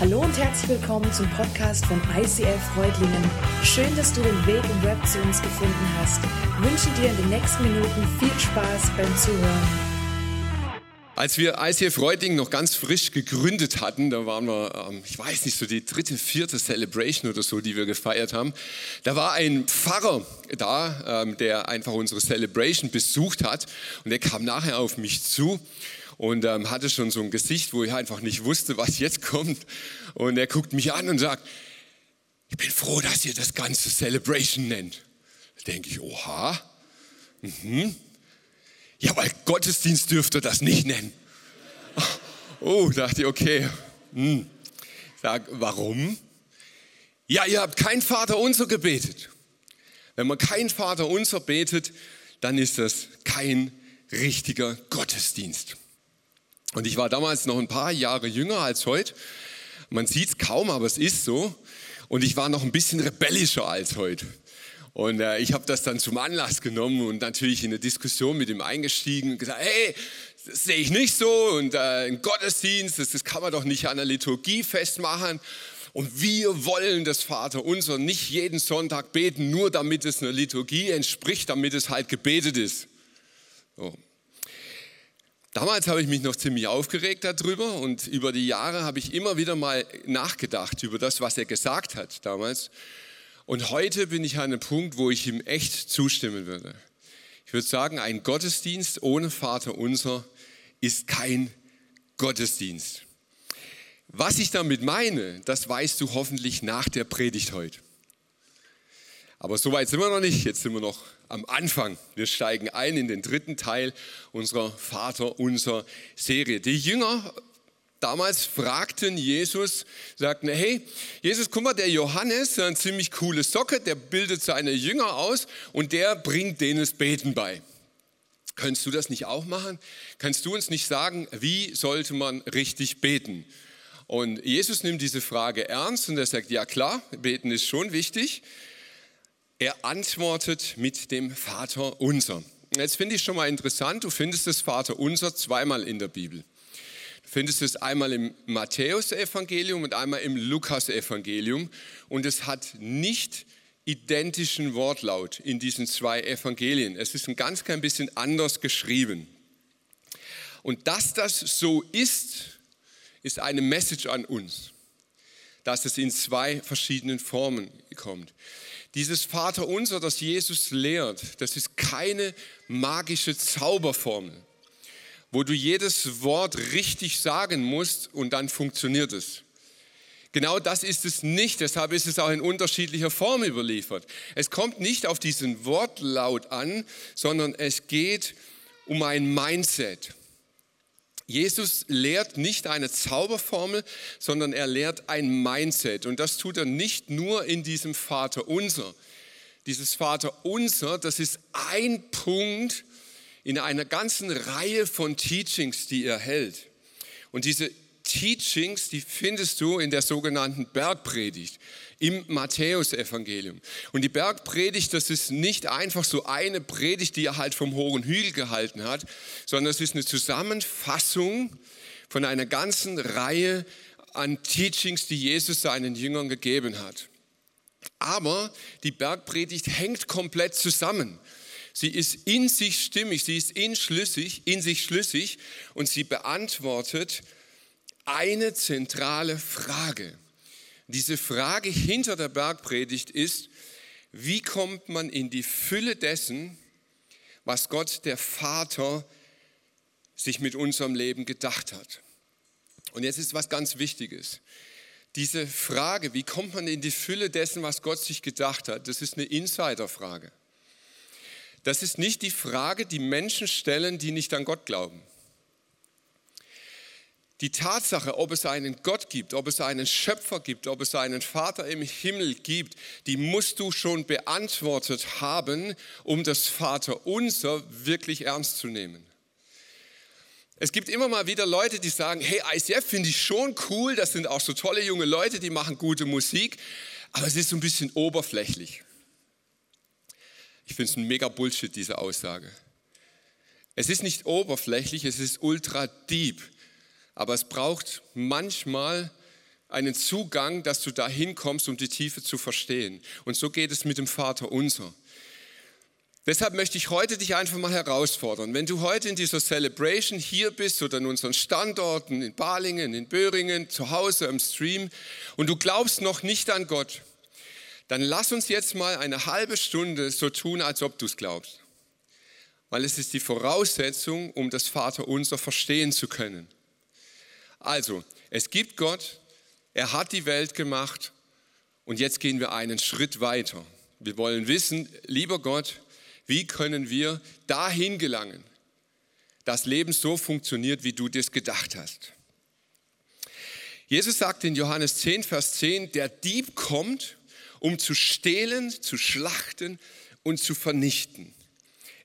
Hallo und herzlich willkommen zum Podcast von ICF Freudlingen. Schön, dass du den Weg im Web zu uns gefunden hast. Ich wünsche dir in den nächsten Minuten viel Spaß beim Zuhören. Als wir ICF Freudlingen noch ganz frisch gegründet hatten, da waren wir, ähm, ich weiß nicht, so die dritte, vierte Celebration oder so, die wir gefeiert haben, da war ein Pfarrer da, ähm, der einfach unsere Celebration besucht hat und der kam nachher auf mich zu und ähm, hatte schon so ein Gesicht, wo ich einfach nicht wusste, was jetzt kommt. Und er guckt mich an und sagt, ich bin froh, dass ihr das Ganze Celebration nennt. Da denke ich, oha. Mhm. Ja, weil Gottesdienst dürfte das nicht nennen. Oh, dachte ich, okay. Hm. Sag, warum? Ja, ihr habt kein Vater unser gebetet. Wenn man kein Vater unser betet, dann ist das kein richtiger Gottesdienst. Und ich war damals noch ein paar Jahre jünger als heute. Man sieht es kaum, aber es ist so. Und ich war noch ein bisschen rebellischer als heute. Und äh, ich habe das dann zum Anlass genommen und natürlich in eine Diskussion mit ihm eingestiegen und gesagt, hey, das sehe ich nicht so und äh, ein Gottesdienst, das, das kann man doch nicht an der Liturgie festmachen. Und wir wollen das Vater unser nicht jeden Sonntag beten, nur damit es einer Liturgie entspricht, damit es halt gebetet ist. So. Damals habe ich mich noch ziemlich aufgeregt darüber und über die Jahre habe ich immer wieder mal nachgedacht über das, was er gesagt hat damals. Und heute bin ich an einem Punkt, wo ich ihm echt zustimmen würde. Ich würde sagen, ein Gottesdienst ohne Vater unser ist kein Gottesdienst. Was ich damit meine, das weißt du hoffentlich nach der Predigt heute. Aber so weit sind wir noch nicht. Jetzt sind wir noch am Anfang. Wir steigen ein in den dritten Teil unserer Vater unser Serie. Die Jünger damals fragten Jesus, sagten, hey, Jesus, guck mal, der Johannes, ein ziemlich coole Socke, der bildet seine Jünger aus und der bringt denen das Beten bei. Könntest du das nicht auch machen? Kannst du uns nicht sagen, wie sollte man richtig beten? Und Jesus nimmt diese Frage ernst und er sagt, ja klar, beten ist schon wichtig, er antwortet mit dem Vater unser. Jetzt finde ich schon mal interessant, du findest das Vater unser zweimal in der Bibel. Du findest es einmal im Matthäusevangelium und einmal im Lukasevangelium und es hat nicht identischen Wortlaut in diesen zwei Evangelien. Es ist ein ganz klein bisschen anders geschrieben. Und dass das so ist, ist eine Message an uns, dass es in zwei verschiedenen Formen kommt. Dieses Vaterunser, das Jesus lehrt, das ist keine magische Zauberformel, wo du jedes Wort richtig sagen musst und dann funktioniert es. Genau das ist es nicht, deshalb ist es auch in unterschiedlicher Form überliefert. Es kommt nicht auf diesen Wortlaut an, sondern es geht um ein Mindset. Jesus lehrt nicht eine Zauberformel, sondern er lehrt ein Mindset. Und das tut er nicht nur in diesem Vater unser. Dieses Vater unser, das ist ein Punkt in einer ganzen Reihe von Teachings, die er hält. Und diese Teachings, die findest du in der sogenannten Bergpredigt im Matthäusevangelium. Und die Bergpredigt, das ist nicht einfach so eine Predigt, die er halt vom hohen Hügel gehalten hat, sondern es ist eine Zusammenfassung von einer ganzen Reihe an Teachings, die Jesus seinen Jüngern gegeben hat. Aber die Bergpredigt hängt komplett zusammen. Sie ist in sich stimmig, sie ist in, schlüssig, in sich schlüssig und sie beantwortet eine zentrale Frage. Diese Frage hinter der Bergpredigt ist, wie kommt man in die Fülle dessen, was Gott der Vater sich mit unserem Leben gedacht hat? Und jetzt ist was ganz Wichtiges. Diese Frage, wie kommt man in die Fülle dessen, was Gott sich gedacht hat, das ist eine Insiderfrage. Das ist nicht die Frage, die Menschen stellen, die nicht an Gott glauben. Die Tatsache, ob es einen Gott gibt, ob es einen Schöpfer gibt, ob es einen Vater im Himmel gibt, die musst du schon beantwortet haben, um das Vaterunser wirklich ernst zu nehmen. Es gibt immer mal wieder Leute, die sagen, hey, ICF finde ich schon cool, das sind auch so tolle junge Leute, die machen gute Musik, aber es ist so ein bisschen oberflächlich. Ich finde es ein mega Bullshit, diese Aussage. Es ist nicht oberflächlich, es ist ultra deep. Aber es braucht manchmal einen Zugang, dass du dahin kommst, um die Tiefe zu verstehen. Und so geht es mit dem Vater unser. Deshalb möchte ich heute dich einfach mal herausfordern. Wenn du heute in dieser Celebration hier bist oder in unseren Standorten in Balingen, in Böhringen, zu Hause im Stream und du glaubst noch nicht an Gott, dann lass uns jetzt mal eine halbe Stunde so tun, als ob du es glaubst. Weil es ist die Voraussetzung, um das Vaterunser verstehen zu können. Also, es gibt Gott, er hat die Welt gemacht und jetzt gehen wir einen Schritt weiter. Wir wollen wissen, lieber Gott, wie können wir dahin gelangen, dass Leben so funktioniert, wie du das gedacht hast? Jesus sagt in Johannes 10, Vers 10, der Dieb kommt, um zu stehlen, zu schlachten und zu vernichten.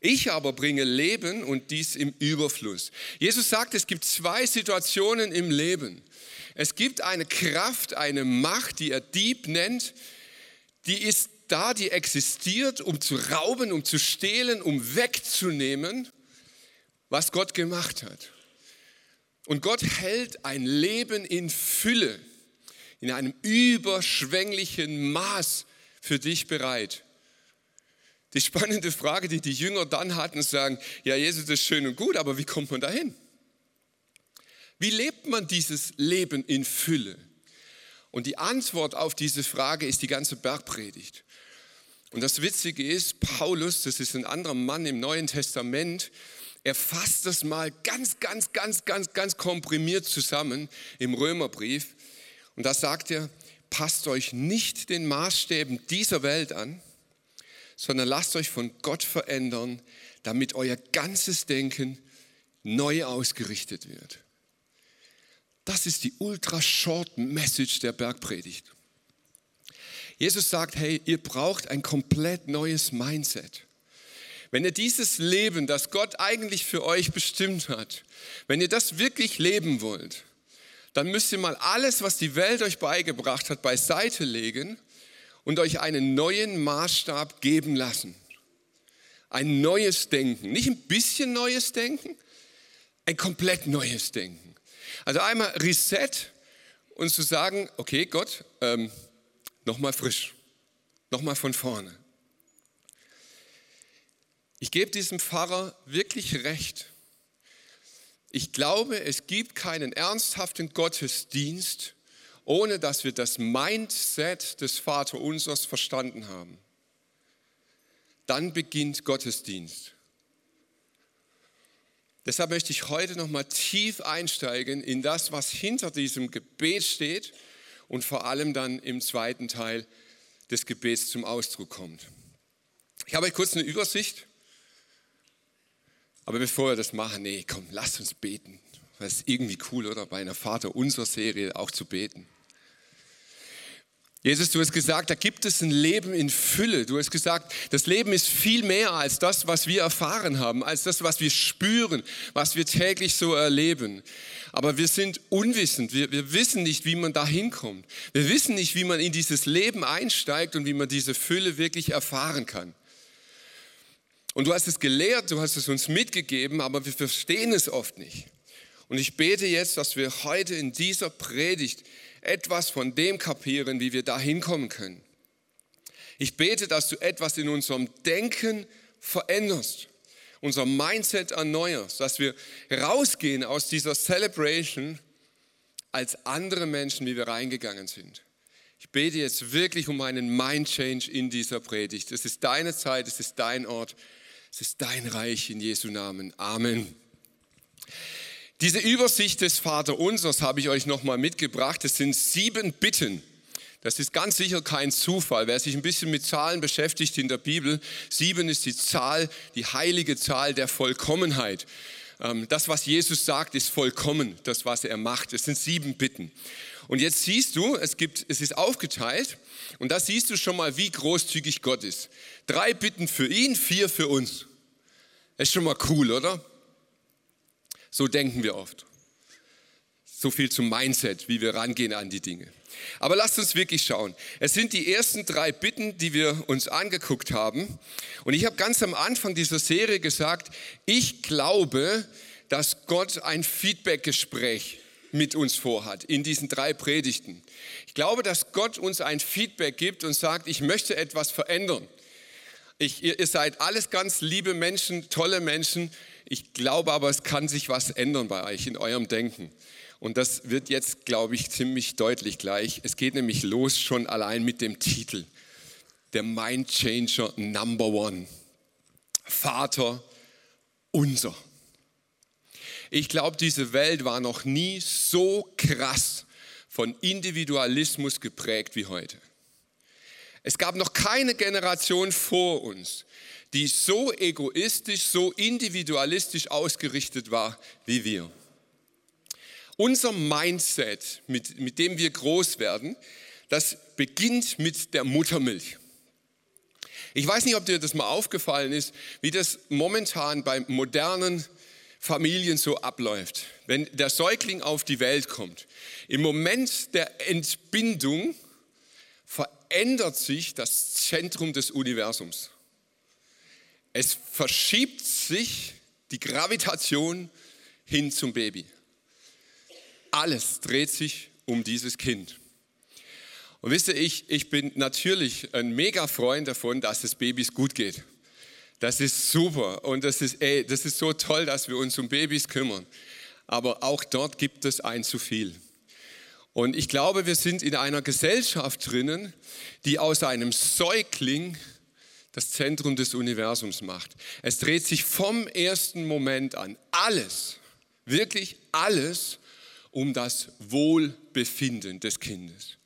Ich aber bringe Leben und dies im Überfluss. Jesus sagt, es gibt zwei Situationen im Leben. Es gibt eine Kraft, eine Macht, die er Dieb nennt, die ist da, die existiert, um zu rauben, um zu stehlen, um wegzunehmen, was Gott gemacht hat. Und Gott hält ein Leben in Fülle, in einem überschwänglichen Maß für dich bereit. Die spannende Frage, die die Jünger dann hatten, sagen, ja, Jesus ist schön und gut, aber wie kommt man dahin? Wie lebt man dieses Leben in Fülle? Und die Antwort auf diese Frage ist die ganze Bergpredigt. Und das Witzige ist, Paulus, das ist ein anderer Mann im Neuen Testament, er fasst das mal ganz, ganz, ganz, ganz, ganz komprimiert zusammen im Römerbrief. Und da sagt er, passt euch nicht den Maßstäben dieser Welt an, sondern lasst euch von Gott verändern, damit euer ganzes Denken neu ausgerichtet wird. Das ist die ultra short Message der Bergpredigt. Jesus sagt, hey, ihr braucht ein komplett neues Mindset. Wenn ihr dieses Leben, das Gott eigentlich für euch bestimmt hat, wenn ihr das wirklich leben wollt, dann müsst ihr mal alles, was die Welt euch beigebracht hat, beiseite legen und euch einen neuen Maßstab geben lassen. Ein neues Denken. Nicht ein bisschen neues Denken, ein komplett neues Denken. Also einmal Reset und zu sagen, okay Gott, ähm, nochmal frisch, nochmal von vorne. Ich gebe diesem Pfarrer wirklich recht. Ich glaube, es gibt keinen ernsthaften Gottesdienst, ohne dass wir das Mindset des Vaterunsers verstanden haben. Dann beginnt Gottesdienst. Deshalb möchte ich heute nochmal tief einsteigen in das, was hinter diesem Gebet steht und vor allem dann im zweiten Teil des Gebets zum Ausdruck kommt. Ich habe euch kurz eine Übersicht, aber bevor wir das machen, nee, komm, lasst uns beten. Das ist irgendwie cool, oder? Bei einer Vater unserer Serie auch zu beten. Jesus, du hast gesagt, da gibt es ein Leben in Fülle. Du hast gesagt, das Leben ist viel mehr als das, was wir erfahren haben, als das, was wir spüren, was wir täglich so erleben. Aber wir sind unwissend. Wir, wir wissen nicht, wie man da hinkommt. Wir wissen nicht, wie man in dieses Leben einsteigt und wie man diese Fülle wirklich erfahren kann. Und du hast es gelehrt, du hast es uns mitgegeben, aber wir verstehen es oft nicht. Und ich bete jetzt, dass wir heute in dieser Predigt etwas von dem kapieren, wie wir da hinkommen können. Ich bete, dass du etwas in unserem Denken veränderst, unser Mindset erneuerst, dass wir rausgehen aus dieser Celebration als andere Menschen, wie wir reingegangen sind. Ich bete jetzt wirklich um einen Mind Change in dieser Predigt. Es ist deine Zeit, es ist dein Ort, es ist dein Reich in Jesu Namen. Amen. Diese Übersicht des Vaterunsers habe ich euch nochmal mitgebracht. Es sind sieben Bitten. Das ist ganz sicher kein Zufall. Wer sich ein bisschen mit Zahlen beschäftigt in der Bibel, sieben ist die Zahl, die heilige Zahl der Vollkommenheit. Ähm, das, was Jesus sagt, ist vollkommen, das, was er macht. Es sind sieben Bitten. Und jetzt siehst du, es, gibt, es ist aufgeteilt und da siehst du schon mal, wie großzügig Gott ist. Drei Bitten für ihn, vier für uns. Das ist schon mal cool, oder? So denken wir oft. So viel zum Mindset, wie wir rangehen an die Dinge. Aber lasst uns wirklich schauen. Es sind die ersten drei Bitten, die wir uns angeguckt haben. Und ich habe ganz am Anfang dieser Serie gesagt, ich glaube, dass Gott ein Feedbackgespräch mit uns vorhat in diesen drei Predigten. Ich glaube, dass Gott uns ein Feedback gibt und sagt, ich möchte etwas verändern. Ich, ihr, ihr seid alles ganz liebe Menschen, tolle Menschen. Ich glaube aber, es kann sich was ändern bei euch in eurem Denken. Und das wird jetzt, glaube ich, ziemlich deutlich gleich. Es geht nämlich los schon allein mit dem Titel. Der Mind Changer Number One. Vater unser. Ich glaube, diese Welt war noch nie so krass von Individualismus geprägt wie heute. Es gab noch keine Generation vor uns, die so egoistisch, so individualistisch ausgerichtet war wie wir. Unser Mindset, mit, mit dem wir groß werden, das beginnt mit der Muttermilch. Ich weiß nicht, ob dir das mal aufgefallen ist, wie das momentan bei modernen Familien so abläuft. Wenn der Säugling auf die Welt kommt, im Moment der Entbindung verändert sich das Zentrum des Universums. Es verschiebt sich die Gravitation hin zum Baby. Alles dreht sich um dieses Kind. Und wisst ihr, ich, ich bin natürlich ein mega Freund davon, dass es Babys gut geht. Das ist super und das ist, ey, das ist so toll, dass wir uns um Babys kümmern. Aber auch dort gibt es ein zu viel. Und ich glaube, wir sind in einer Gesellschaft drinnen, die aus einem Säugling das Zentrum des Universums macht. Es dreht sich vom ersten Moment an alles, wirklich alles um das Wohlbefinden des Kindes.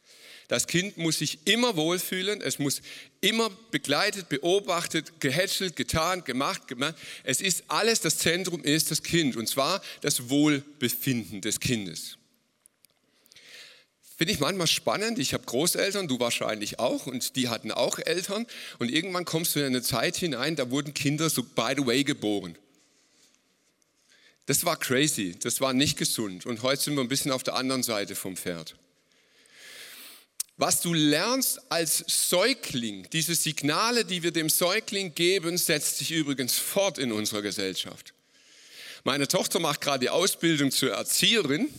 Das Kind muss sich immer wohlfühlen, es muss immer begleitet, beobachtet, gehätschelt, getan, gemacht, gemacht. Es ist alles, das Zentrum ist das Kind und zwar das Wohlbefinden des Kindes. Finde ich manchmal spannend. Ich habe Großeltern, du wahrscheinlich auch, und die hatten auch Eltern. Und irgendwann kommst du in eine Zeit hinein, da wurden Kinder so by the way geboren. Das war crazy, das war nicht gesund. Und heute sind wir ein bisschen auf der anderen Seite vom Pferd. Was du lernst als Säugling, diese Signale, die wir dem Säugling geben, setzt sich übrigens fort in unserer Gesellschaft. Meine Tochter macht gerade die Ausbildung zur Erzieherin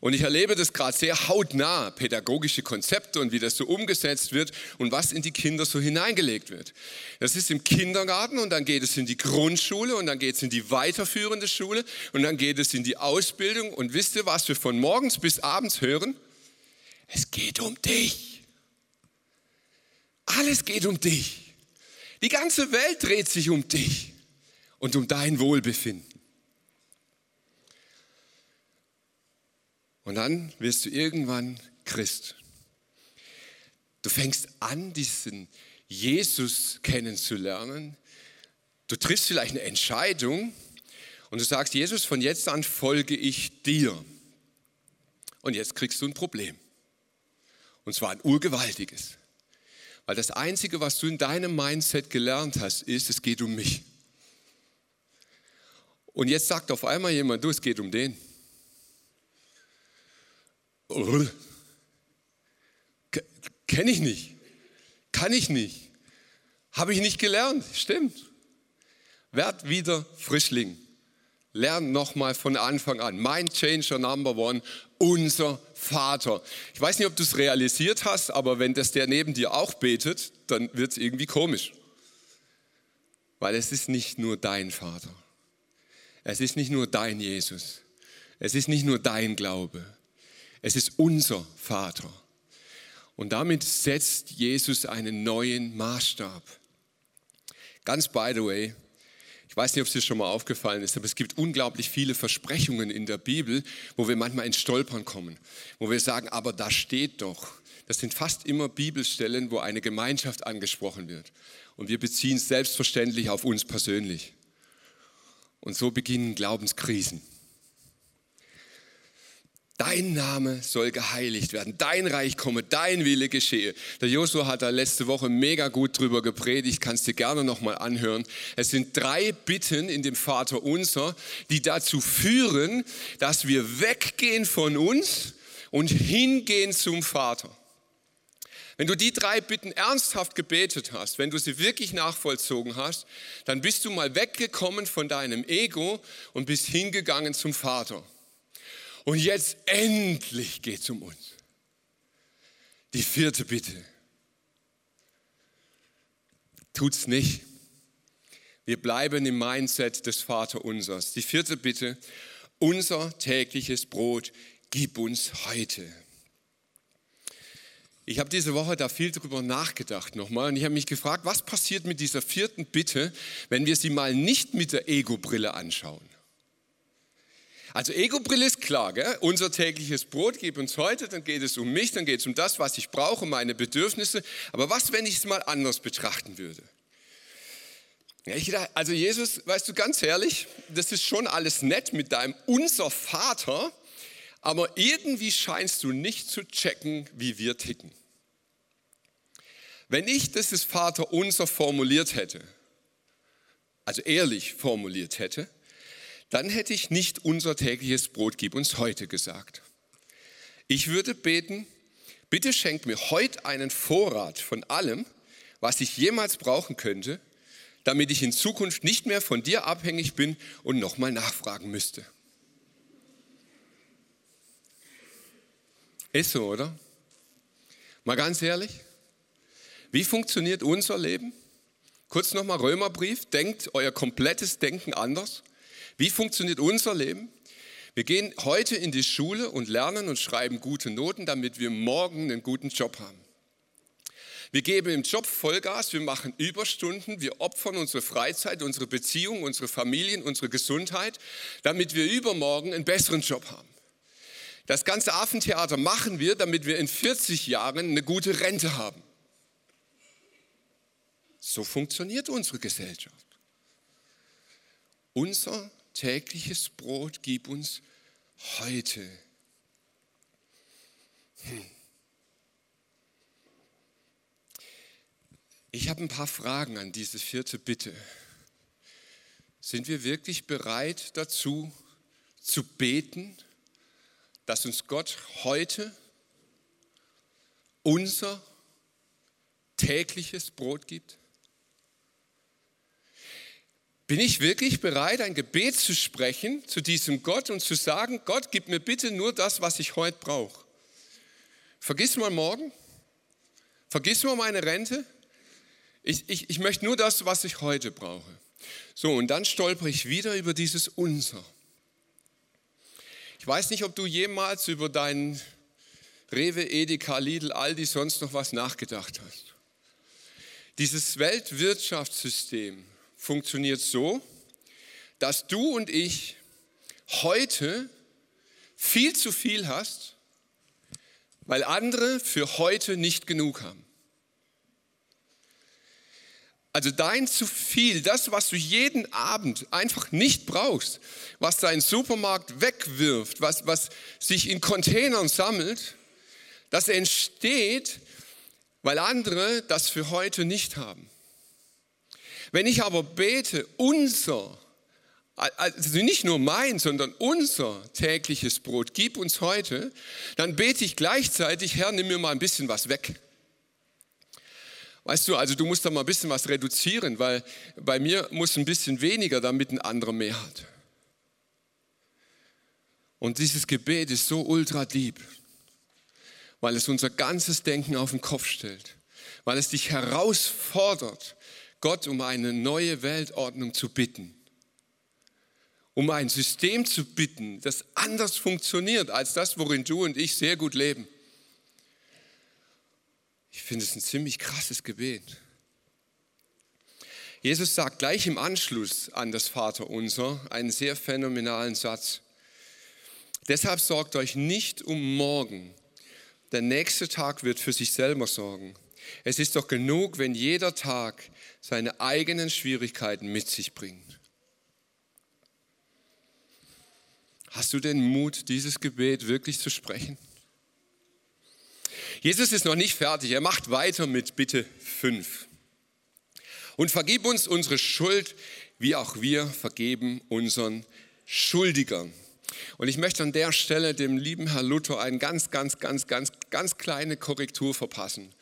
und ich erlebe das gerade sehr hautnah, pädagogische Konzepte und wie das so umgesetzt wird und was in die Kinder so hineingelegt wird. Das ist im Kindergarten und dann geht es in die Grundschule und dann geht es in die weiterführende Schule und dann geht es in die Ausbildung. Und wisst ihr, was wir von morgens bis abends hören? Es geht um dich. Alles geht um dich. Die ganze Welt dreht sich um dich und um dein Wohlbefinden. Und dann wirst du irgendwann Christ. Du fängst an, diesen Jesus kennenzulernen. Du triffst vielleicht eine Entscheidung und du sagst, Jesus, von jetzt an folge ich dir. Und jetzt kriegst du ein Problem. Und zwar ein urgewaltiges. Weil das Einzige, was du in deinem Mindset gelernt hast, ist, es geht um mich. Und jetzt sagt auf einmal jemand, du, es geht um den. Kenne ich nicht. Kann ich nicht. Habe ich nicht gelernt. Stimmt. Werd wieder Frischling. Lern nochmal von Anfang an. Mind Changer Number One, unser Vater. Ich weiß nicht, ob du es realisiert hast, aber wenn das der neben dir auch betet, dann wird es irgendwie komisch. Weil es ist nicht nur dein Vater. Es ist nicht nur dein Jesus. Es ist nicht nur dein Glaube. Es ist unser Vater. Und damit setzt Jesus einen neuen Maßstab. Ganz by the way, ich weiß nicht, ob es dir schon mal aufgefallen ist, aber es gibt unglaublich viele Versprechungen in der Bibel, wo wir manchmal ins Stolpern kommen, wo wir sagen, aber da steht doch. Das sind fast immer Bibelstellen, wo eine Gemeinschaft angesprochen wird. Und wir beziehen es selbstverständlich auf uns persönlich. Und so beginnen Glaubenskrisen. Dein Name soll geheiligt werden, dein Reich komme, dein Wille geschehe. Der Josua hat da letzte Woche mega gut drüber gepredigt, kannst dir gerne nochmal anhören. Es sind drei Bitten in dem Vater unser, die dazu führen, dass wir weggehen von uns und hingehen zum Vater. Wenn du die drei Bitten ernsthaft gebetet hast, wenn du sie wirklich nachvollzogen hast, dann bist du mal weggekommen von deinem Ego und bist hingegangen zum Vater. Und jetzt endlich geht es um uns. Die vierte Bitte. Tut's nicht. Wir bleiben im Mindset des Vaterunsers. Die vierte Bitte. Unser tägliches Brot gib uns heute. Ich habe diese Woche da viel drüber nachgedacht nochmal und ich habe mich gefragt, was passiert mit dieser vierten Bitte, wenn wir sie mal nicht mit der Ego-Brille anschauen? Also Ego-Brille ist klar, gell? unser tägliches Brot gib uns heute, dann geht es um mich, dann geht es um das, was ich brauche, meine Bedürfnisse. Aber was, wenn ich es mal anders betrachten würde? Ja, ich dachte, also Jesus, weißt du ganz ehrlich, das ist schon alles nett mit deinem unser Vater, aber irgendwie scheinst du nicht zu checken, wie wir ticken. Wenn ich das ist Vater unser formuliert hätte, also ehrlich formuliert hätte, dann hätte ich nicht unser tägliches Brot gib uns heute gesagt. Ich würde beten, bitte schenk mir heute einen Vorrat von allem, was ich jemals brauchen könnte, damit ich in Zukunft nicht mehr von dir abhängig bin und nochmal nachfragen müsste. Ist so, oder? Mal ganz ehrlich, wie funktioniert unser Leben? Kurz nochmal Römerbrief, denkt euer komplettes Denken anders. Wie funktioniert unser Leben? Wir gehen heute in die Schule und lernen und schreiben gute Noten, damit wir morgen einen guten Job haben. Wir geben im Job Vollgas, wir machen Überstunden, wir opfern unsere Freizeit, unsere Beziehungen, unsere Familien, unsere Gesundheit, damit wir übermorgen einen besseren Job haben. Das ganze Affentheater machen wir, damit wir in 40 Jahren eine gute Rente haben. So funktioniert unsere Gesellschaft. Unser tägliches Brot gib uns heute. Hm. Ich habe ein paar Fragen an diese vierte Bitte. Sind wir wirklich bereit dazu zu beten, dass uns Gott heute unser tägliches Brot gibt? Bin ich wirklich bereit, ein Gebet zu sprechen zu diesem Gott und zu sagen, Gott, gib mir bitte nur das, was ich heute brauche? Vergiss mal morgen, vergiss mal meine Rente, ich, ich, ich möchte nur das, was ich heute brauche. So, und dann stolper ich wieder über dieses Unser. Ich weiß nicht, ob du jemals über deinen Rewe, Edeka, Lidl, Aldi, sonst noch was nachgedacht hast. Dieses Weltwirtschaftssystem funktioniert so, dass du und ich heute viel zu viel hast, weil andere für heute nicht genug haben. Also dein zu viel, das, was du jeden Abend einfach nicht brauchst, was dein Supermarkt wegwirft, was, was sich in Containern sammelt, das entsteht, weil andere das für heute nicht haben. Wenn ich aber bete, unser, also nicht nur mein, sondern unser tägliches Brot, gib uns heute, dann bete ich gleichzeitig, Herr, nimm mir mal ein bisschen was weg. Weißt du, also du musst da mal ein bisschen was reduzieren, weil bei mir muss ein bisschen weniger, damit ein anderer mehr hat. Und dieses Gebet ist so ultra deep, weil es unser ganzes Denken auf den Kopf stellt, weil es dich herausfordert, Gott um eine neue Weltordnung zu bitten, um ein System zu bitten, das anders funktioniert als das, worin du und ich sehr gut leben. Ich finde es ein ziemlich krasses Gebet. Jesus sagt gleich im Anschluss an das Vaterunser einen sehr phänomenalen Satz. Deshalb sorgt euch nicht um morgen. Der nächste Tag wird für sich selber sorgen. Es ist doch genug, wenn jeder Tag seine eigenen Schwierigkeiten mit sich bringt. Hast du den Mut, dieses Gebet wirklich zu sprechen? Jesus ist noch nicht fertig. Er macht weiter mit Bitte 5. Und vergib uns unsere Schuld, wie auch wir vergeben unseren Schuldigern. Und ich möchte an der Stelle dem lieben Herr Luther eine ganz, ganz, ganz, ganz, ganz kleine Korrektur verpassen.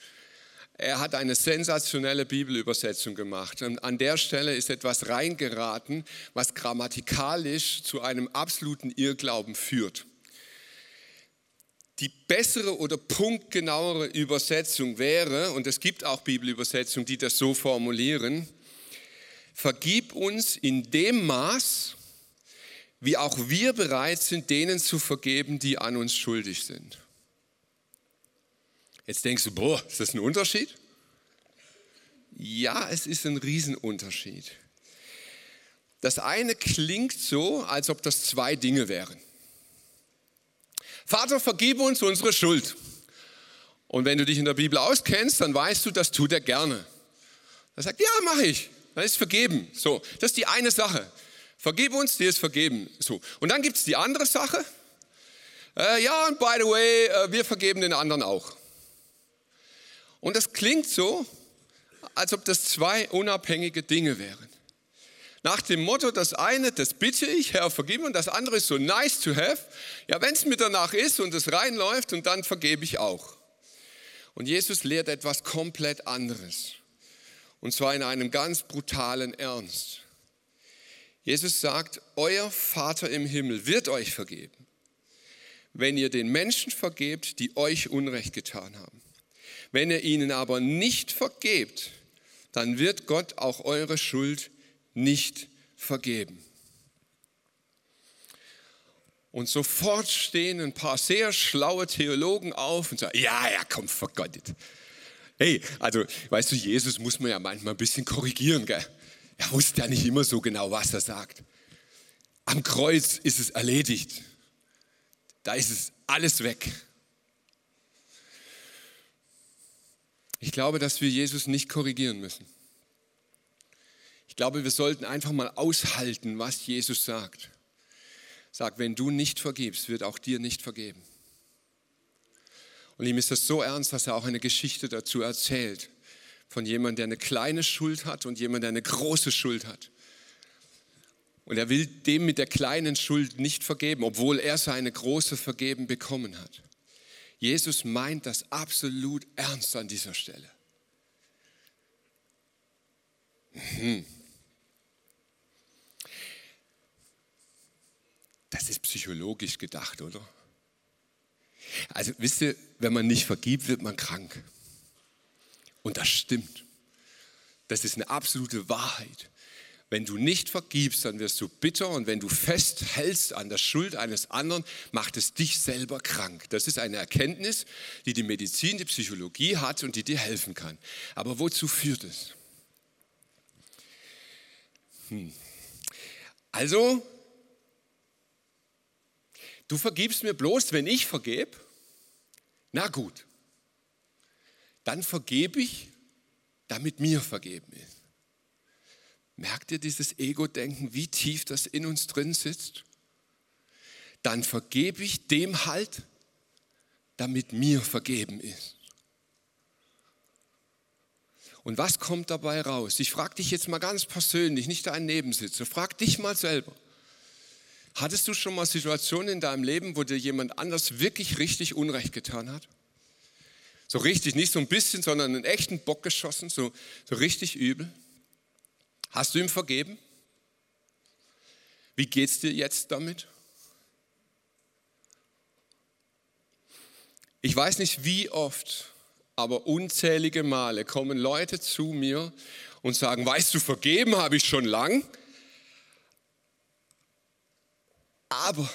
Er hat eine sensationelle Bibelübersetzung gemacht. Und an der Stelle ist etwas reingeraten, was grammatikalisch zu einem absoluten Irrglauben führt. Die bessere oder punktgenauere Übersetzung wäre, und es gibt auch Bibelübersetzungen, die das so formulieren, vergib uns in dem Maß, wie auch wir bereit sind, denen zu vergeben, die an uns schuldig sind. Jetzt denkst du, boah, ist das ein Unterschied? Ja, es ist ein Riesenunterschied. Das eine klingt so, als ob das zwei Dinge wären. Vater, vergib uns unsere Schuld. Und wenn du dich in der Bibel auskennst, dann weißt du, das tut er gerne. Er sagt, ja, mache ich. Dann ist vergeben. So, das ist die eine Sache. Vergib uns, dir ist vergeben. So. Und dann gibt es die andere Sache. Äh, ja, und by the way, äh, wir vergeben den anderen auch. Und das klingt so, als ob das zwei unabhängige Dinge wären. Nach dem Motto, das eine, das bitte ich, Herr, vergib mir, und das andere ist so nice to have. Ja, wenn es mir danach ist und es reinläuft, und dann vergebe ich auch. Und Jesus lehrt etwas komplett anderes. Und zwar in einem ganz brutalen Ernst. Jesus sagt, euer Vater im Himmel wird euch vergeben, wenn ihr den Menschen vergebt, die euch Unrecht getan haben. Wenn ihr ihnen aber nicht vergebt, dann wird Gott auch eure Schuld nicht vergeben. Und sofort stehen ein paar sehr schlaue Theologen auf und sagen, ja, ja, komm, vergottet. Hey, also, weißt du, Jesus muss man ja manchmal ein bisschen korrigieren, gell? Er wusste ja nicht immer so genau, was er sagt. Am Kreuz ist es erledigt. Da ist es alles weg. Ich glaube, dass wir Jesus nicht korrigieren müssen. Ich glaube, wir sollten einfach mal aushalten, was Jesus sagt. Sagt, wenn du nicht vergibst, wird auch dir nicht vergeben. Und ihm ist das so ernst, dass er auch eine Geschichte dazu erzählt von jemandem, der eine kleine Schuld hat und jemand, der eine große Schuld hat. Und er will dem mit der kleinen Schuld nicht vergeben, obwohl er seine große Vergeben bekommen hat. Jesus meint das absolut ernst an dieser Stelle. Mhm. Das ist psychologisch gedacht, oder? Also wisst ihr, wenn man nicht vergibt, wird man krank. Und das stimmt. Das ist eine absolute Wahrheit. Wenn du nicht vergibst, dann wirst du bitter und wenn du festhältst an der Schuld eines anderen, macht es dich selber krank. Das ist eine Erkenntnis, die die Medizin, die Psychologie hat und die dir helfen kann. Aber wozu führt es? Hm. Also, du vergibst mir bloß, wenn ich vergebe? Na gut dann vergebe ich, damit mir vergeben ist. Merkt ihr dieses Ego-Denken, wie tief das in uns drin sitzt? Dann vergebe ich dem halt, damit mir vergeben ist. Und was kommt dabei raus? Ich frage dich jetzt mal ganz persönlich, nicht deinen Nebensitzer, frag dich mal selber. Hattest du schon mal Situationen in deinem Leben, wo dir jemand anders wirklich richtig Unrecht getan hat? So richtig, nicht so ein bisschen, sondern einen echten Bock geschossen, so, so richtig übel. Hast du ihm vergeben? Wie geht es dir jetzt damit? Ich weiß nicht wie oft, aber unzählige Male kommen Leute zu mir und sagen, weißt du, vergeben habe ich schon lang, aber,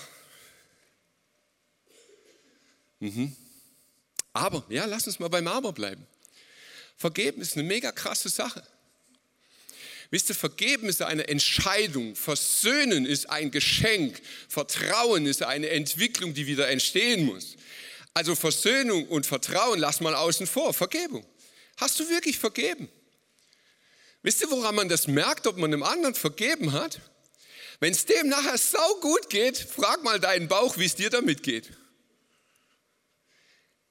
mhm. Aber, ja, lass uns mal beim Aber bleiben. Vergeben ist eine mega krasse Sache. Wisst ihr, vergeben ist eine Entscheidung, versöhnen ist ein Geschenk, Vertrauen ist eine Entwicklung, die wieder entstehen muss. Also Versöhnung und Vertrauen lass mal außen vor, Vergebung. Hast du wirklich vergeben? Wisst ihr, woran man das merkt, ob man einem anderen vergeben hat? Wenn es dem nachher sau gut geht, frag mal deinen Bauch, wie es dir damit geht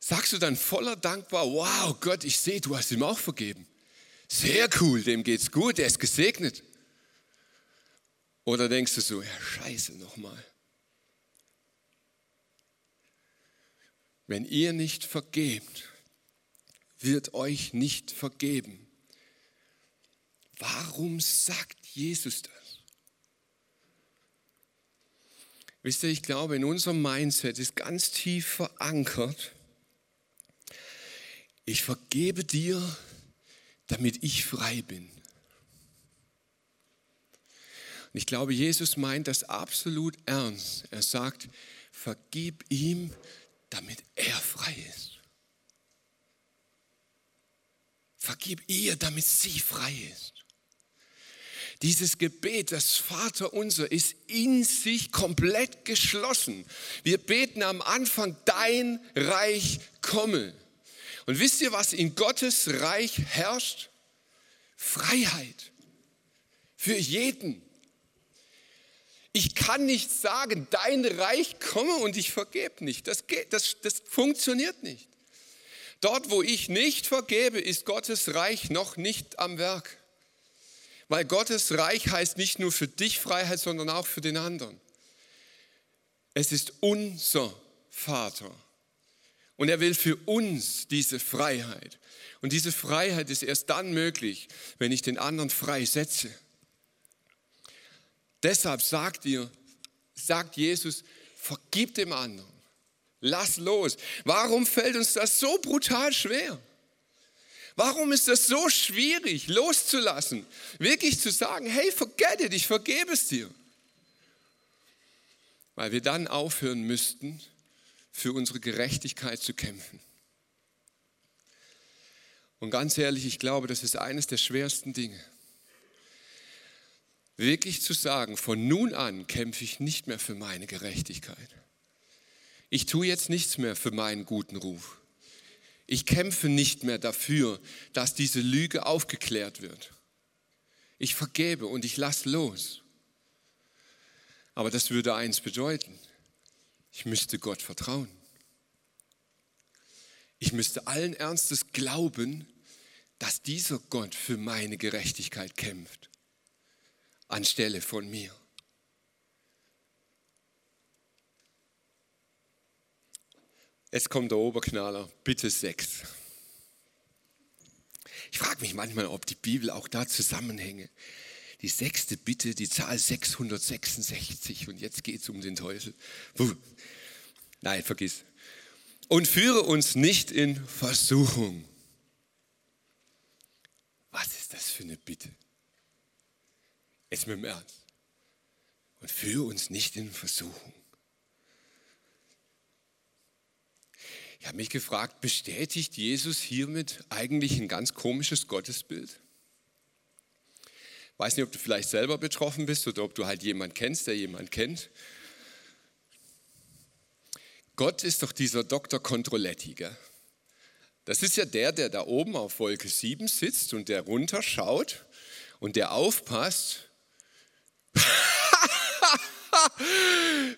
sagst du dann voller Dankbar, wow Gott, ich sehe, du hast ihm auch vergeben. Sehr cool, dem geht's gut, er ist gesegnet. Oder denkst du so, ja scheiße nochmal. Wenn ihr nicht vergebt, wird euch nicht vergeben. Warum sagt Jesus das? Wisst ihr, ich glaube, in unserem Mindset ist ganz tief verankert, ich vergebe dir, damit ich frei bin. Und ich glaube, Jesus meint das absolut ernst. Er sagt, vergib ihm, damit er frei ist. Vergib ihr, damit sie frei ist. Dieses Gebet, das Vater unser, ist in sich komplett geschlossen. Wir beten am Anfang, dein Reich komme. Und wisst ihr, was in Gottes Reich herrscht? Freiheit. Für jeden. Ich kann nicht sagen, dein Reich komme und ich vergebe nicht. Das, geht, das, das funktioniert nicht. Dort, wo ich nicht vergebe, ist Gottes Reich noch nicht am Werk. Weil Gottes Reich heißt nicht nur für dich Freiheit, sondern auch für den anderen. Es ist unser Vater. Und er will für uns diese Freiheit. Und diese Freiheit ist erst dann möglich, wenn ich den anderen freisetze. Deshalb sagt ihr, sagt Jesus, vergib dem anderen. Lass los. Warum fällt uns das so brutal schwer? Warum ist das so schwierig, loszulassen? Wirklich zu sagen, hey, forget it, ich vergebe es dir. Weil wir dann aufhören müssten, für unsere Gerechtigkeit zu kämpfen. Und ganz ehrlich, ich glaube, das ist eines der schwersten Dinge. Wirklich zu sagen, von nun an kämpfe ich nicht mehr für meine Gerechtigkeit. Ich tue jetzt nichts mehr für meinen guten Ruf. Ich kämpfe nicht mehr dafür, dass diese Lüge aufgeklärt wird. Ich vergebe und ich lasse los. Aber das würde eins bedeuten. Ich müsste Gott vertrauen. Ich müsste allen Ernstes glauben, dass dieser Gott für meine Gerechtigkeit kämpft, anstelle von mir. Jetzt kommt der Oberknaller, bitte sechs. Ich frage mich manchmal, ob die Bibel auch da zusammenhänge. Die sechste Bitte, die Zahl 666 und jetzt geht es um den Teufel. Puh. Nein, vergiss. Und führe uns nicht in Versuchung. Was ist das für eine Bitte? Jetzt mit dem Ernst. Und führe uns nicht in Versuchung. Ich habe mich gefragt, bestätigt Jesus hiermit eigentlich ein ganz komisches Gottesbild? Weiß nicht, ob du vielleicht selber betroffen bist oder ob du halt jemanden kennst, der jemanden kennt. Gott ist doch dieser Dr. Controletti, gell? Das ist ja der, der da oben auf Wolke 7 sitzt und der runterschaut und der aufpasst,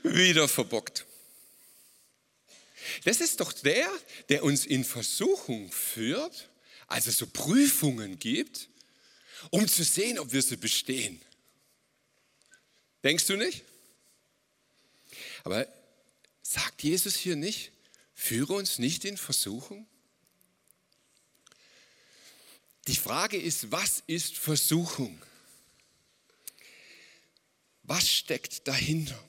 wieder verbockt. Das ist doch der, der uns in Versuchung führt, also so Prüfungen gibt, um zu sehen, ob wir sie bestehen. Denkst du nicht? Aber sagt Jesus hier nicht, führe uns nicht in Versuchung? Die Frage ist, was ist Versuchung? Was steckt dahinter?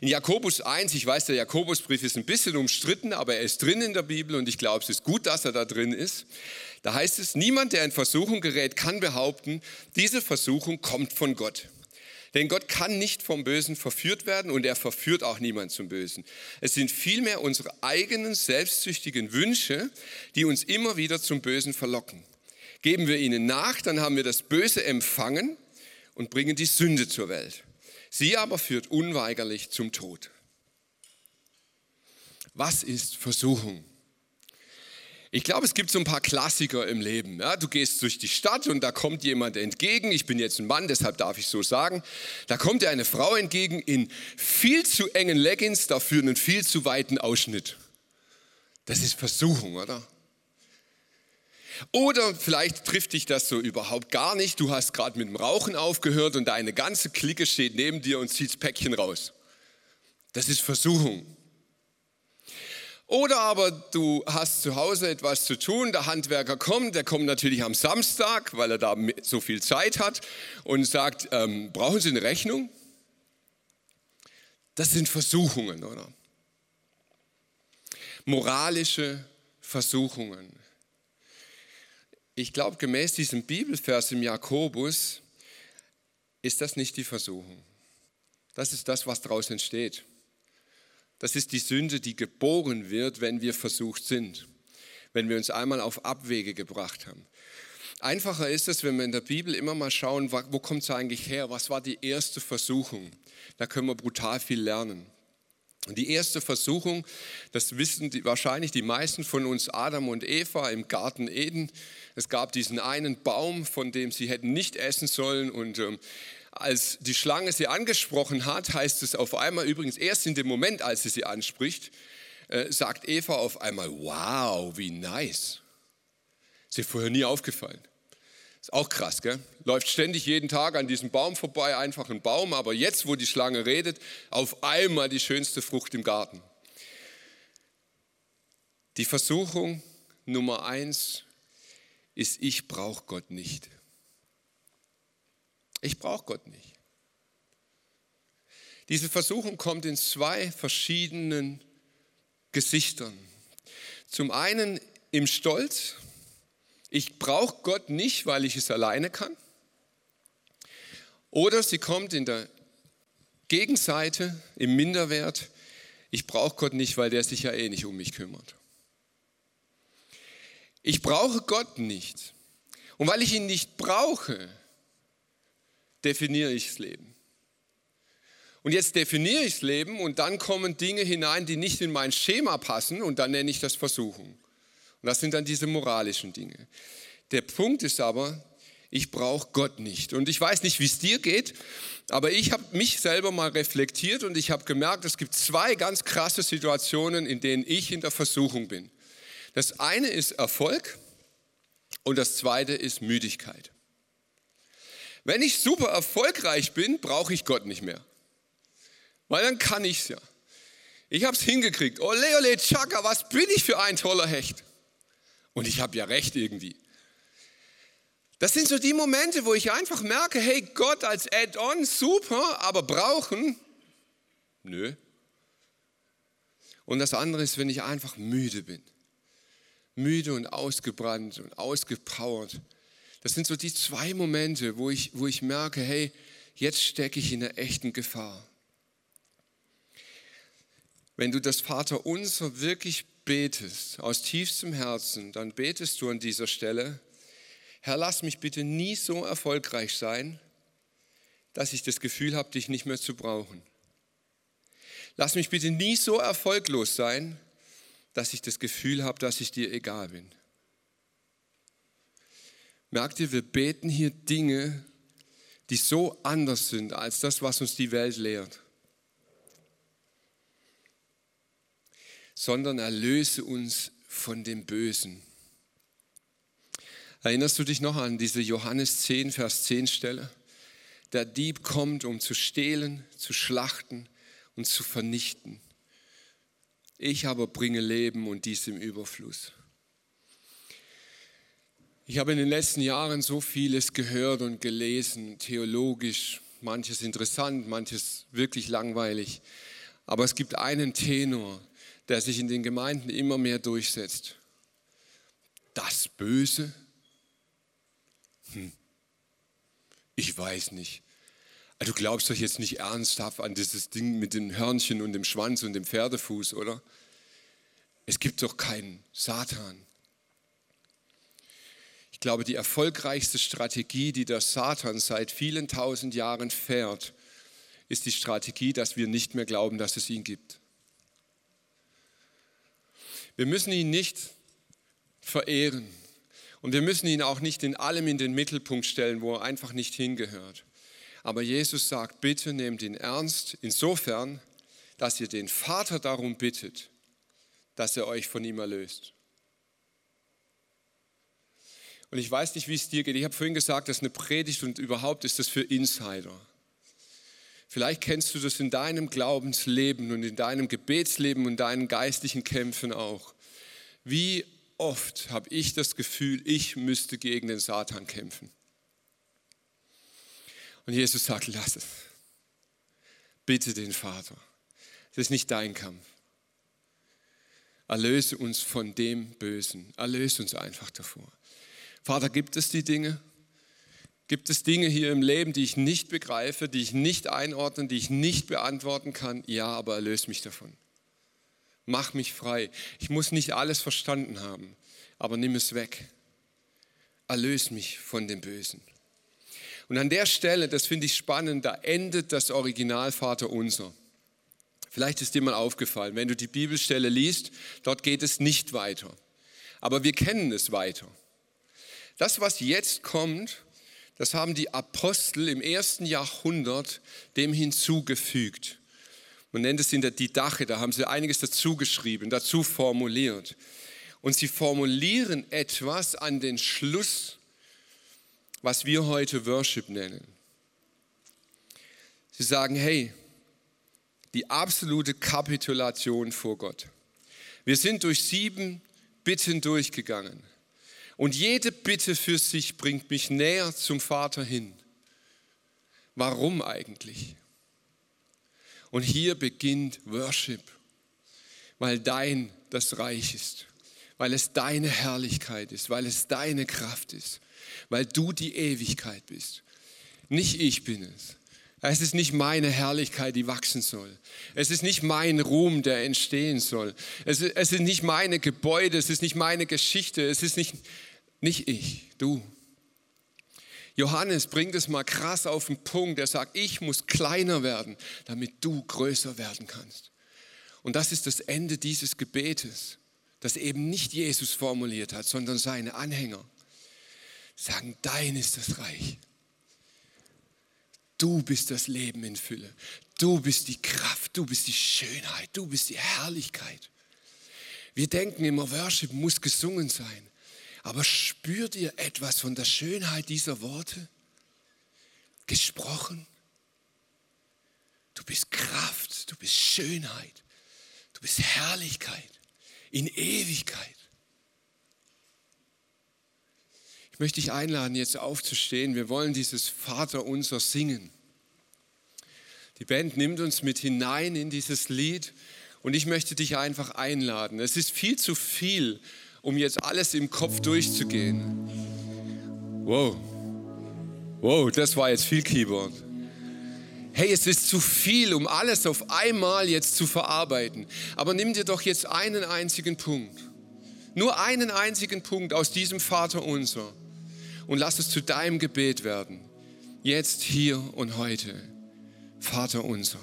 In Jakobus 1, ich weiß, der Jakobusbrief ist ein bisschen umstritten, aber er ist drin in der Bibel und ich glaube, es ist gut, dass er da drin ist. Da heißt es, niemand, der in Versuchung gerät, kann behaupten, diese Versuchung kommt von Gott. Denn Gott kann nicht vom Bösen verführt werden und er verführt auch niemand zum Bösen. Es sind vielmehr unsere eigenen selbstsüchtigen Wünsche, die uns immer wieder zum Bösen verlocken. Geben wir ihnen nach, dann haben wir das Böse empfangen und bringen die Sünde zur Welt. Sie aber führt unweigerlich zum Tod. Was ist Versuchung? Ich glaube, es gibt so ein paar Klassiker im Leben. Ja, du gehst durch die Stadt und da kommt jemand entgegen. Ich bin jetzt ein Mann, deshalb darf ich so sagen. Da kommt dir eine Frau entgegen in viel zu engen Leggings, dafür einen viel zu weiten Ausschnitt. Das ist Versuchung, oder? Oder vielleicht trifft dich das so überhaupt gar nicht. Du hast gerade mit dem Rauchen aufgehört und deine ganze Clique steht neben dir und zieht das Päckchen raus. Das ist Versuchung. Oder aber du hast zu Hause etwas zu tun, der Handwerker kommt, der kommt natürlich am Samstag, weil er da so viel Zeit hat und sagt, ähm, brauchen Sie eine Rechnung? Das sind Versuchungen, oder? Moralische Versuchungen. Ich glaube, gemäß diesem Bibelvers im Jakobus ist das nicht die Versuchung. Das ist das, was daraus entsteht. Das ist die Sünde, die geboren wird, wenn wir versucht sind, wenn wir uns einmal auf Abwege gebracht haben. Einfacher ist es, wenn wir in der Bibel immer mal schauen, wo kommt es eigentlich her? Was war die erste Versuchung? Da können wir brutal viel lernen. Die erste Versuchung, das wissen die, wahrscheinlich die meisten von uns, Adam und Eva im Garten Eden. Es gab diesen einen Baum, von dem sie hätten nicht essen sollen. Und ähm, als die Schlange sie angesprochen hat, heißt es auf einmal, übrigens erst in dem Moment, als sie sie anspricht, äh, sagt Eva auf einmal, wow, wie nice. Ist dir vorher nie aufgefallen. Ist auch krass, gell? Läuft ständig jeden Tag an diesem Baum vorbei, einfach ein Baum, aber jetzt, wo die Schlange redet, auf einmal die schönste Frucht im Garten. Die Versuchung Nummer eins ist, ich brauche Gott nicht. Ich brauche Gott nicht. Diese Versuchung kommt in zwei verschiedenen Gesichtern. Zum einen im Stolz, ich brauche Gott nicht, weil ich es alleine kann. Oder sie kommt in der Gegenseite, im Minderwert, ich brauche Gott nicht, weil der sich ja eh nicht um mich kümmert. Ich brauche Gott nicht. Und weil ich ihn nicht brauche, definiere ich das Leben. Und jetzt definiere ich das Leben und dann kommen Dinge hinein, die nicht in mein Schema passen und dann nenne ich das Versuchung. Und das sind dann diese moralischen Dinge. Der Punkt ist aber, ich brauche Gott nicht. Und ich weiß nicht, wie es dir geht, aber ich habe mich selber mal reflektiert und ich habe gemerkt, es gibt zwei ganz krasse Situationen, in denen ich in der Versuchung bin. Das eine ist Erfolg und das zweite ist Müdigkeit. Wenn ich super erfolgreich bin, brauche ich Gott nicht mehr. Weil dann kann ich es ja. Ich habe es hingekriegt. Ole, ole, tschakka, was bin ich für ein toller Hecht. Und ich habe ja recht irgendwie. Das sind so die Momente, wo ich einfach merke, hey, Gott als Add-on, super, aber brauchen, nö. Und das andere ist, wenn ich einfach müde bin. Müde und ausgebrannt und ausgepowert. Das sind so die zwei Momente, wo ich, wo ich merke, hey, jetzt stecke ich in einer echten Gefahr. Wenn du das Vaterunser wirklich betest, aus tiefstem Herzen, dann betest du an dieser Stelle, Herr, lass mich bitte nie so erfolgreich sein, dass ich das Gefühl habe, dich nicht mehr zu brauchen. Lass mich bitte nie so erfolglos sein, dass ich das Gefühl habe, dass ich dir egal bin. Merkt ihr, wir beten hier Dinge, die so anders sind als das, was uns die Welt lehrt. Sondern erlöse uns von dem Bösen. Erinnerst du dich noch an diese Johannes 10, Vers 10 Stelle? Der Dieb kommt, um zu stehlen, zu schlachten und zu vernichten. Ich aber bringe Leben und dies im Überfluss. Ich habe in den letzten Jahren so vieles gehört und gelesen, theologisch, manches interessant, manches wirklich langweilig. Aber es gibt einen Tenor, der sich in den Gemeinden immer mehr durchsetzt. Das Böse? Hm. Ich weiß nicht. Du glaubst doch jetzt nicht ernsthaft an dieses Ding mit dem Hörnchen und dem Schwanz und dem Pferdefuß, oder? Es gibt doch keinen Satan. Ich glaube, die erfolgreichste Strategie, die der Satan seit vielen tausend Jahren fährt, ist die Strategie, dass wir nicht mehr glauben, dass es ihn gibt. Wir müssen ihn nicht verehren und wir müssen ihn auch nicht in allem in den Mittelpunkt stellen, wo er einfach nicht hingehört. Aber Jesus sagt, bitte nehmt ihn ernst, insofern, dass ihr den Vater darum bittet, dass er euch von ihm erlöst. Und ich weiß nicht, wie es dir geht. Ich habe vorhin gesagt, das ist eine Predigt und überhaupt ist das für Insider. Vielleicht kennst du das in deinem Glaubensleben und in deinem Gebetsleben und deinen geistlichen Kämpfen auch. Wie oft habe ich das Gefühl, ich müsste gegen den Satan kämpfen. Und Jesus sagt, lass es. Bitte den Vater. Es ist nicht dein Kampf. Erlöse uns von dem Bösen. Erlöse uns einfach davor. Vater, gibt es die Dinge? Gibt es Dinge hier im Leben, die ich nicht begreife, die ich nicht einordnen, die ich nicht beantworten kann? Ja, aber erlöse mich davon. Mach mich frei. Ich muss nicht alles verstanden haben, aber nimm es weg. Erlöse mich von dem Bösen. Und an der Stelle, das finde ich spannend, da endet das Original Vater unser. Vielleicht ist dir mal aufgefallen, wenn du die Bibelstelle liest, dort geht es nicht weiter. Aber wir kennen es weiter. Das, was jetzt kommt, das haben die Apostel im ersten Jahrhundert dem hinzugefügt. Man nennt es in der Didache, da haben sie einiges dazu geschrieben, dazu formuliert. Und sie formulieren etwas an den Schluss, was wir heute Worship nennen. Sie sagen, hey, die absolute Kapitulation vor Gott. Wir sind durch sieben Bitten durchgegangen. Und jede Bitte für sich bringt mich näher zum Vater hin. Warum eigentlich? Und hier beginnt Worship, weil dein das Reich ist, weil es deine Herrlichkeit ist, weil es deine Kraft ist, weil du die Ewigkeit bist. Nicht ich bin es. Es ist nicht meine Herrlichkeit, die wachsen soll. Es ist nicht mein Ruhm, der entstehen soll. Es ist, es ist nicht meine Gebäude, es ist nicht meine Geschichte, es ist nicht, nicht ich, du. Johannes bringt es mal krass auf den Punkt. Er sagt, ich muss kleiner werden, damit du größer werden kannst. Und das ist das Ende dieses Gebetes, das eben nicht Jesus formuliert hat, sondern seine Anhänger. Sagen, dein ist das Reich. Du bist das Leben in Fülle. Du bist die Kraft, du bist die Schönheit, du bist die Herrlichkeit. Wir denken immer, Worship muss gesungen sein. Aber spürt ihr etwas von der Schönheit dieser Worte? Gesprochen? Du bist Kraft, du bist Schönheit, du bist Herrlichkeit in Ewigkeit. Ich möchte dich einladen, jetzt aufzustehen. Wir wollen dieses Vater unser singen. Die Band nimmt uns mit hinein in dieses Lied und ich möchte dich einfach einladen. Es ist viel zu viel, um jetzt alles im Kopf durchzugehen. Wow, wow, das war jetzt viel Keyboard. Hey, es ist zu viel, um alles auf einmal jetzt zu verarbeiten. Aber nimm dir doch jetzt einen einzigen Punkt. Nur einen einzigen Punkt aus diesem Vater unser. Und lass es zu deinem Gebet werden. Jetzt, hier und heute. Vater unser.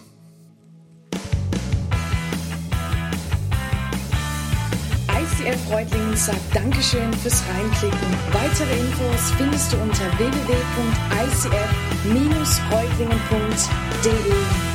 ICF Reutlingen sagt Dankeschön fürs Reinklicken. Weitere Infos findest du unter www.icf-reutlingen.de.